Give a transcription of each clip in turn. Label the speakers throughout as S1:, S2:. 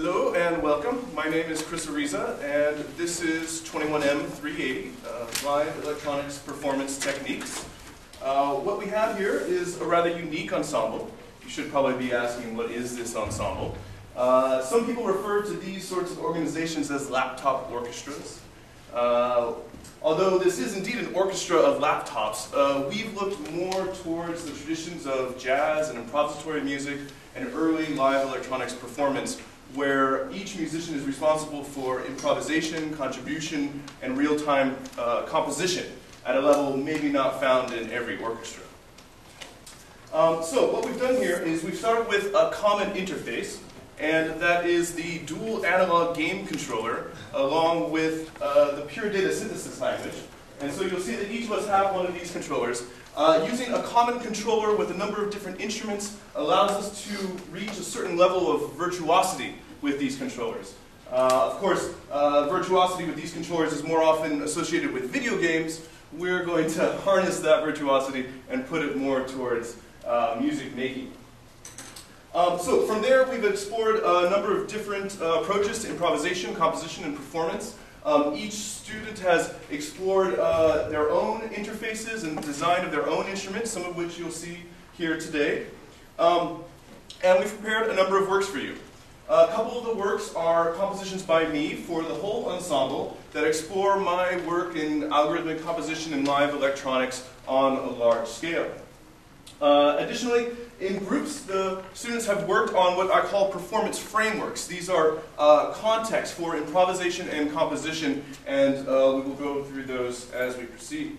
S1: Hello and welcome. My name is Chris Ariza, and this is 21M380, uh, Live Electronics Performance Techniques. Uh, what we have here is a rather unique ensemble. You should probably be asking, what is this ensemble? Uh, some people refer to these sorts of organizations as laptop orchestras. Uh, although this is indeed an orchestra of laptops, uh, we've looked more towards the traditions of jazz and improvisatory music and early live electronics performance where each musician is responsible for improvisation, contribution, and real-time uh, composition at a level maybe not found in every orchestra. Um, so what we've done here is we've started with a common interface, and that is the dual analog game controller along with uh, the pure data synthesis language. And so you'll see that each of us have one of these controllers. Uh, using a common controller with a number of different instruments allows us to reach a certain level of virtuosity with these controllers. Uh, of course, uh, virtuosity with these controllers is more often associated with video games. We're going to harness that virtuosity and put it more towards uh, music making. Um, so from there, we've explored a number of different uh, approaches to improvisation, composition, and performance. Um, each student has explored uh, their own interfaces and design of their own instruments, some of which you'll see here today. Um, and we've prepared a number of works for you. A couple of the works are compositions by me for the whole ensemble that explore my work in algorithmic composition and live electronics on a large scale. Uh, additionally, in groups, the students have worked on what I call performance frameworks. These are uh, contexts for improvisation and composition, and uh, we will go through those as we proceed.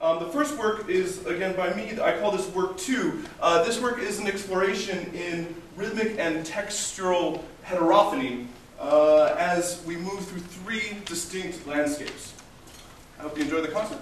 S1: Um, the first work is, again, by me. I call this work two. Uh, this work is an exploration in rhythmic and textural heterophony uh, as we move through three distinct landscapes. I hope you enjoy the concert.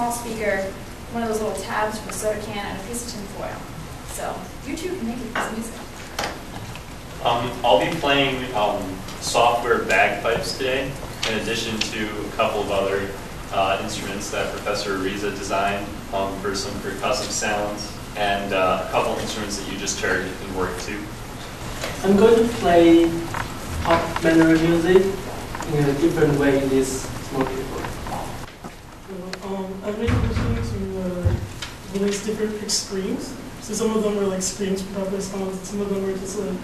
S2: Small speaker, one of those little tabs from a soda can, and a piece of tin foil. So you two can make a piece of music.
S3: Um, I'll be playing um, software bagpipes today, in addition to a couple of other uh, instruments that Professor Ariza designed um, for some percussive sounds, and uh, a couple instruments that you just heard in work too.
S4: I'm going to play pop manner music in a different way in this small keyboard.
S5: I've made a decision to uh, release different extremes. So some of them were like screams for songs, and some of them were just like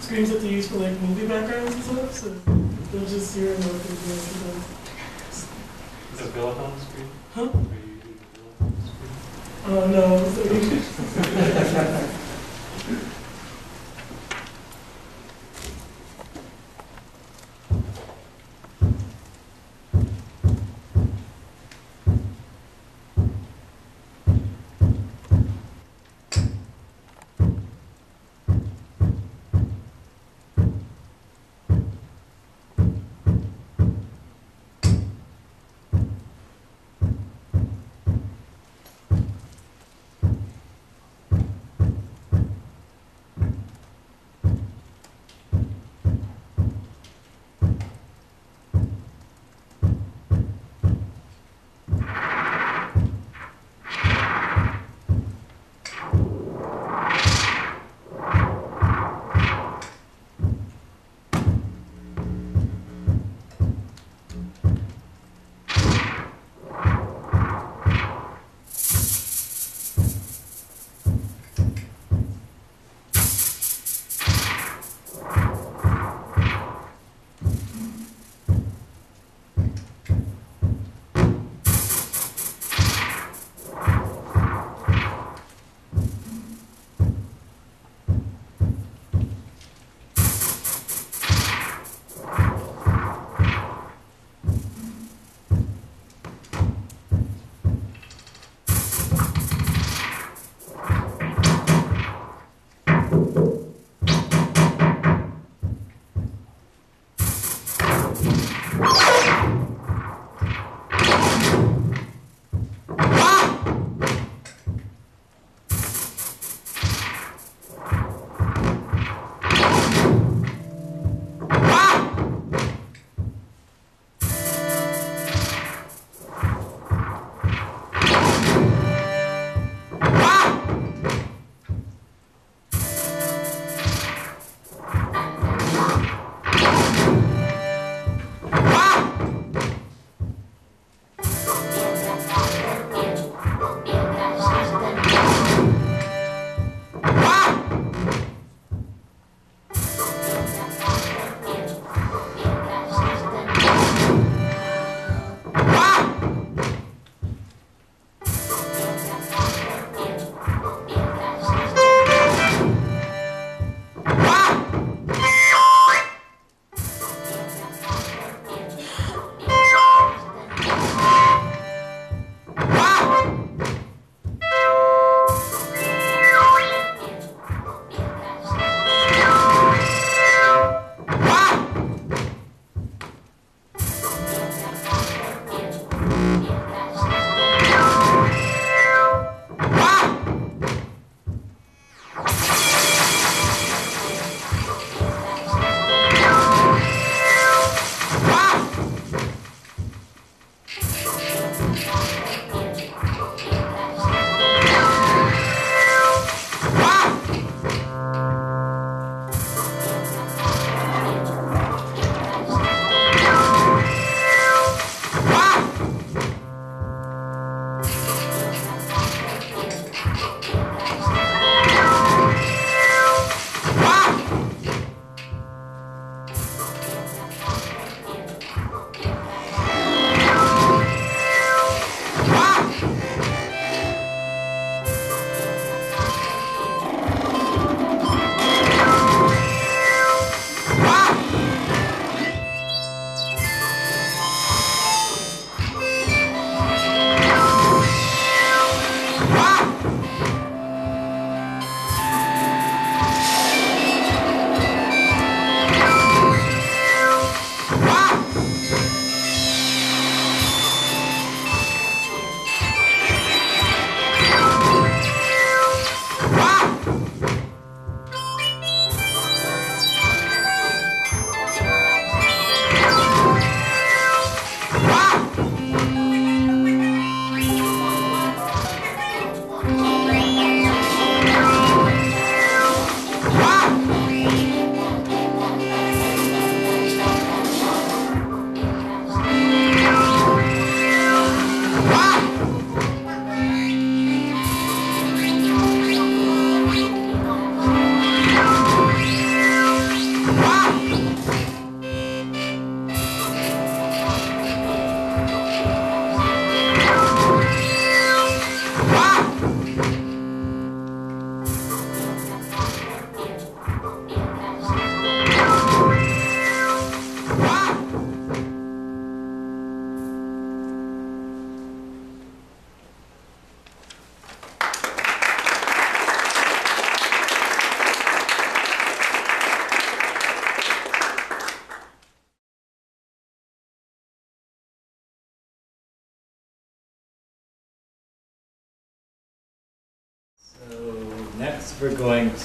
S5: screams that they use for like movie backgrounds and stuff. So they'll just hear and what they do after that.
S3: Is it Philip on the screen?
S5: Huh?
S3: Are you doing Philip on the screen?
S5: Uh, no.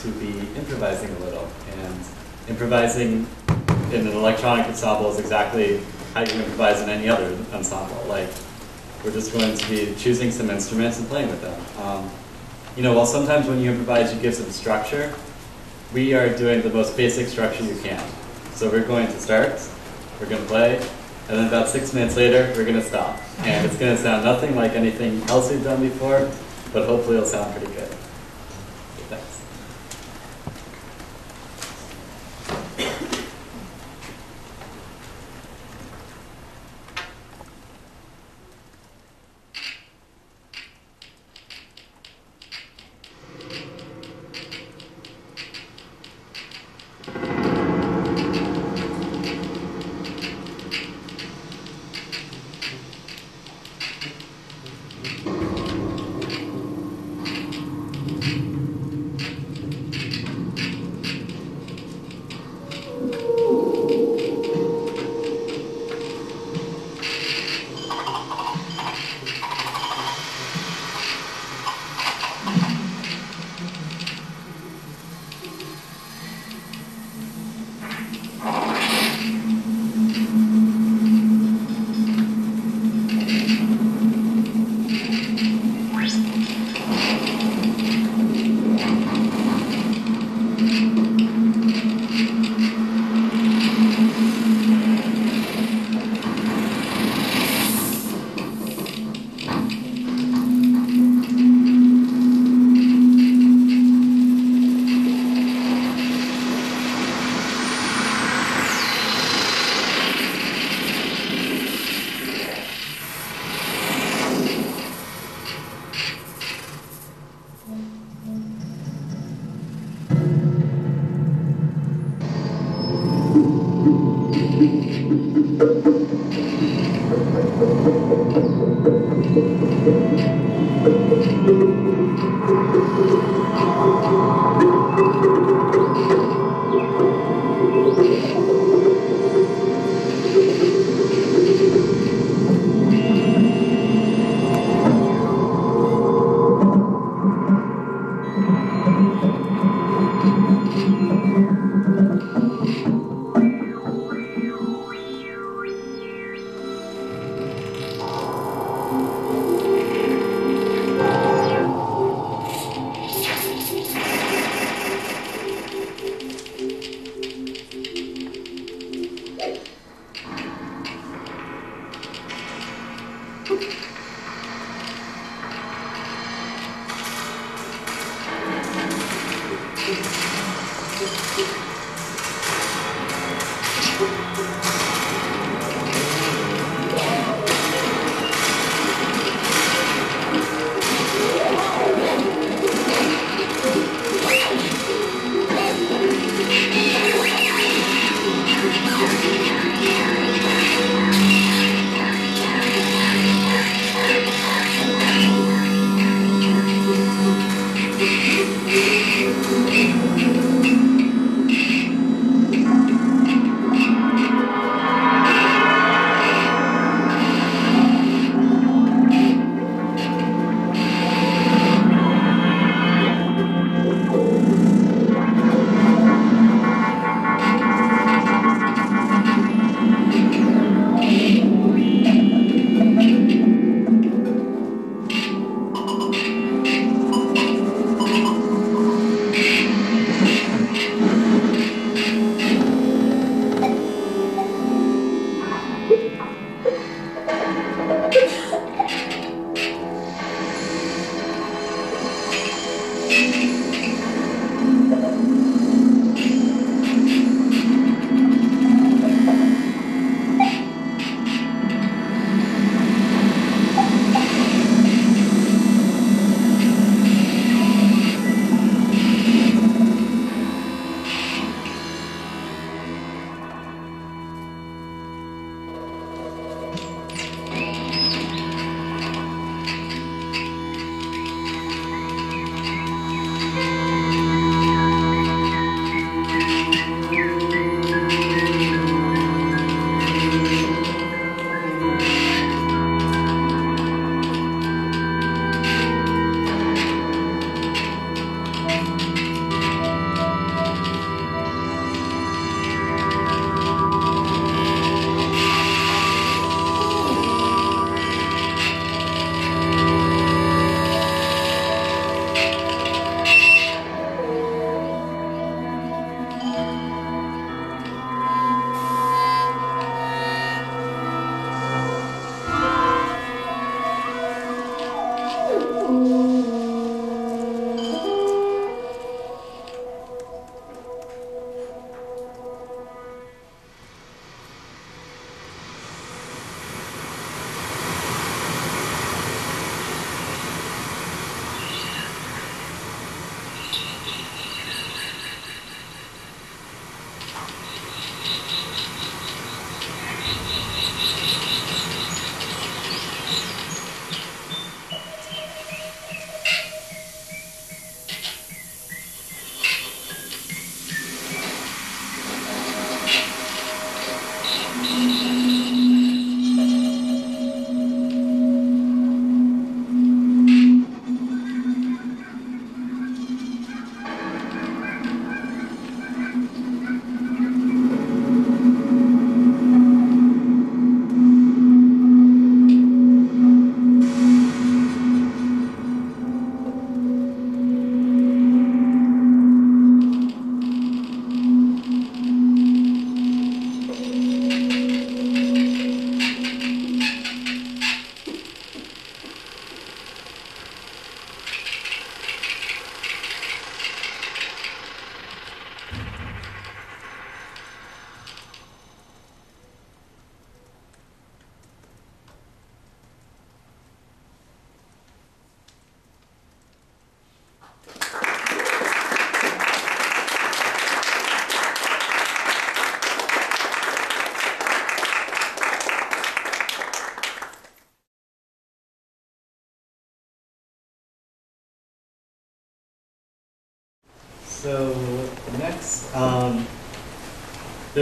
S6: to be improvising a little. And improvising in an electronic ensemble is exactly how you improvise in any other ensemble. Like, we're just going to be choosing some instruments and playing with them. Um, you know, while sometimes when you improvise you give some structure, we are doing the most basic structure you can. So we're going to start, we're going to play, and then about six minutes later, we're going to stop. And it's going to sound nothing like anything else we've done before, but hopefully it'll sound pretty good.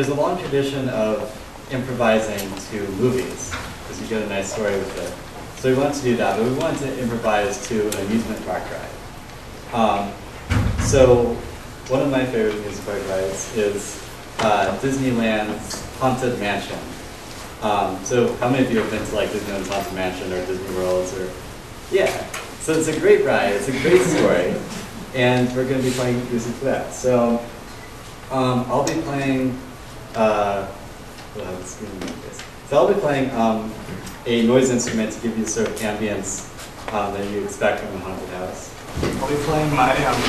S6: There's a long tradition of improvising to movies, because you get a nice story with it. So we wanted to do that, but we wanted to improvise to an amusement park ride. Um, so one of my favorite amusement park rides is uh, Disneyland's Haunted Mansion. Um, so how many of you have been to like Disneyland's Haunted Mansion or Disney Worlds or, yeah. So it's a great ride, it's a great story, and we're going to be playing music for that. So um, I'll be playing, uh, we'll have the screen like this. So I'll be playing um, a noise instrument to give you the sort of ambience um, that you expect from a haunted house.
S7: I'll be playing my um,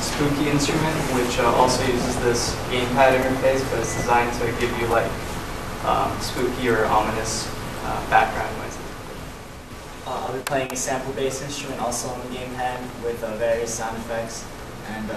S7: spooky instrument, which uh, also uses this gamepad interface, but it's designed to give you like um, spooky or ominous uh, background noises.
S8: Uh, I'll be playing a sample-based instrument also on the gamepad with uh, various sound effects and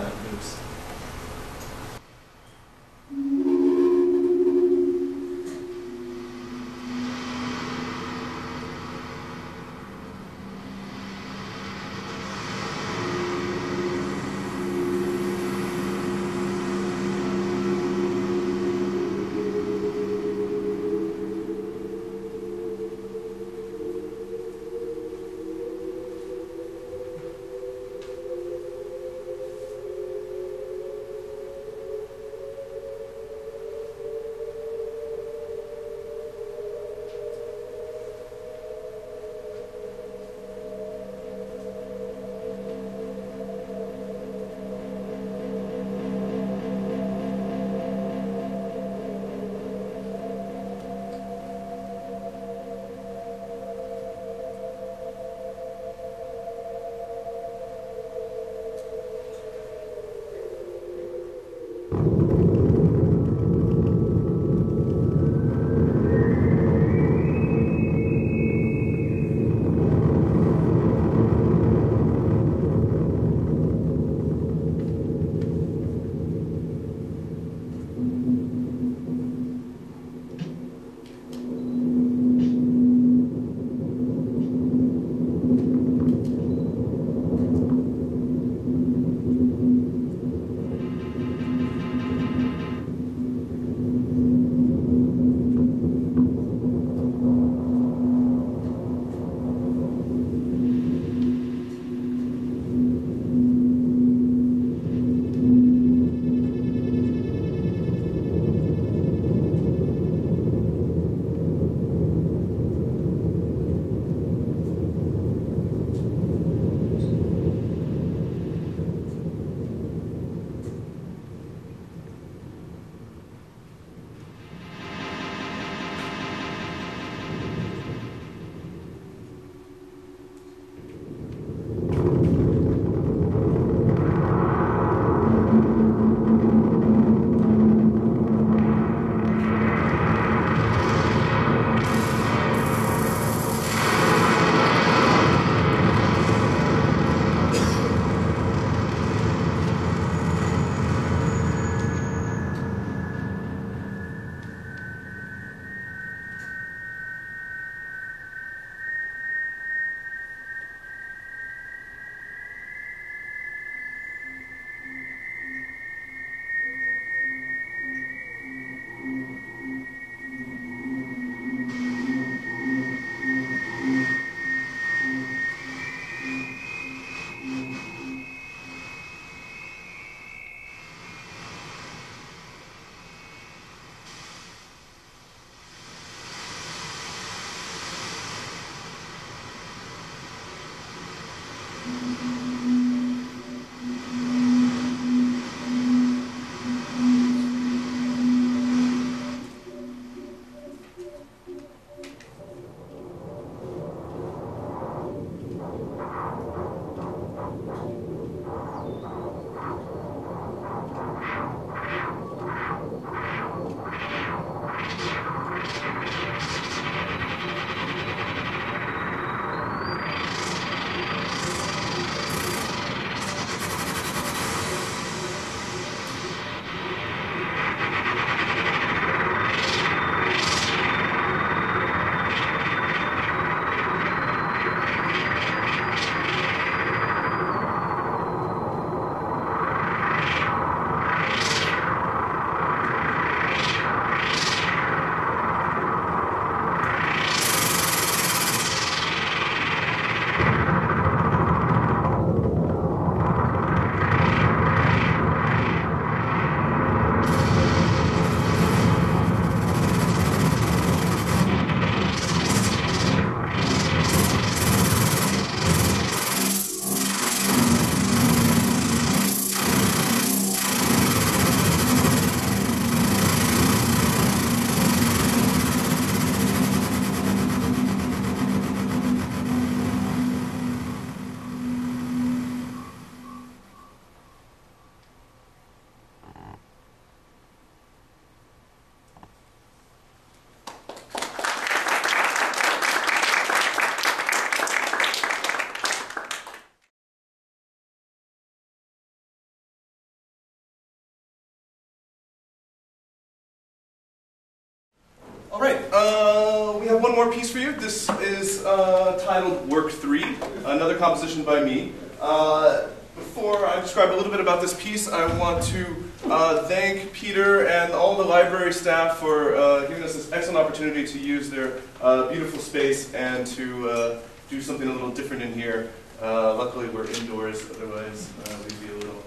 S8: uh, have
S1: one more piece for you. This is uh, titled Work 3, another composition by me. Uh, before I describe a little bit about this piece, I want to uh, thank Peter and all the library staff for uh, giving us this excellent opportunity to use their uh, beautiful space and to do something a little different in here. Luckily, we're indoors, otherwise, we'd be a little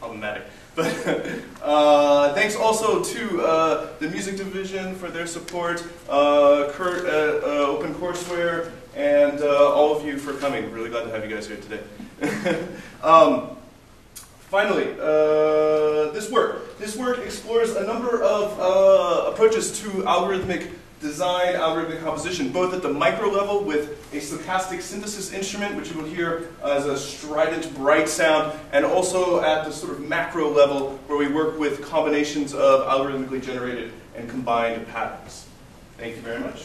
S1: problematic. But uh, thanks also to uh, the music division for their support, uh, Kurt at uh, Open Courseware, and uh, all of you for coming. Really glad to have you guys here today. um, finally, uh, this work. This work explores a number of uh, approaches to algorithmic design, algorithmic composition, both at the micro level with a stochastic synthesis instrument, which you will hear as a strident, bright sound, and also at the sort of macro level where we work with combinations of algorithmically generated and combined patterns. Thank you very much.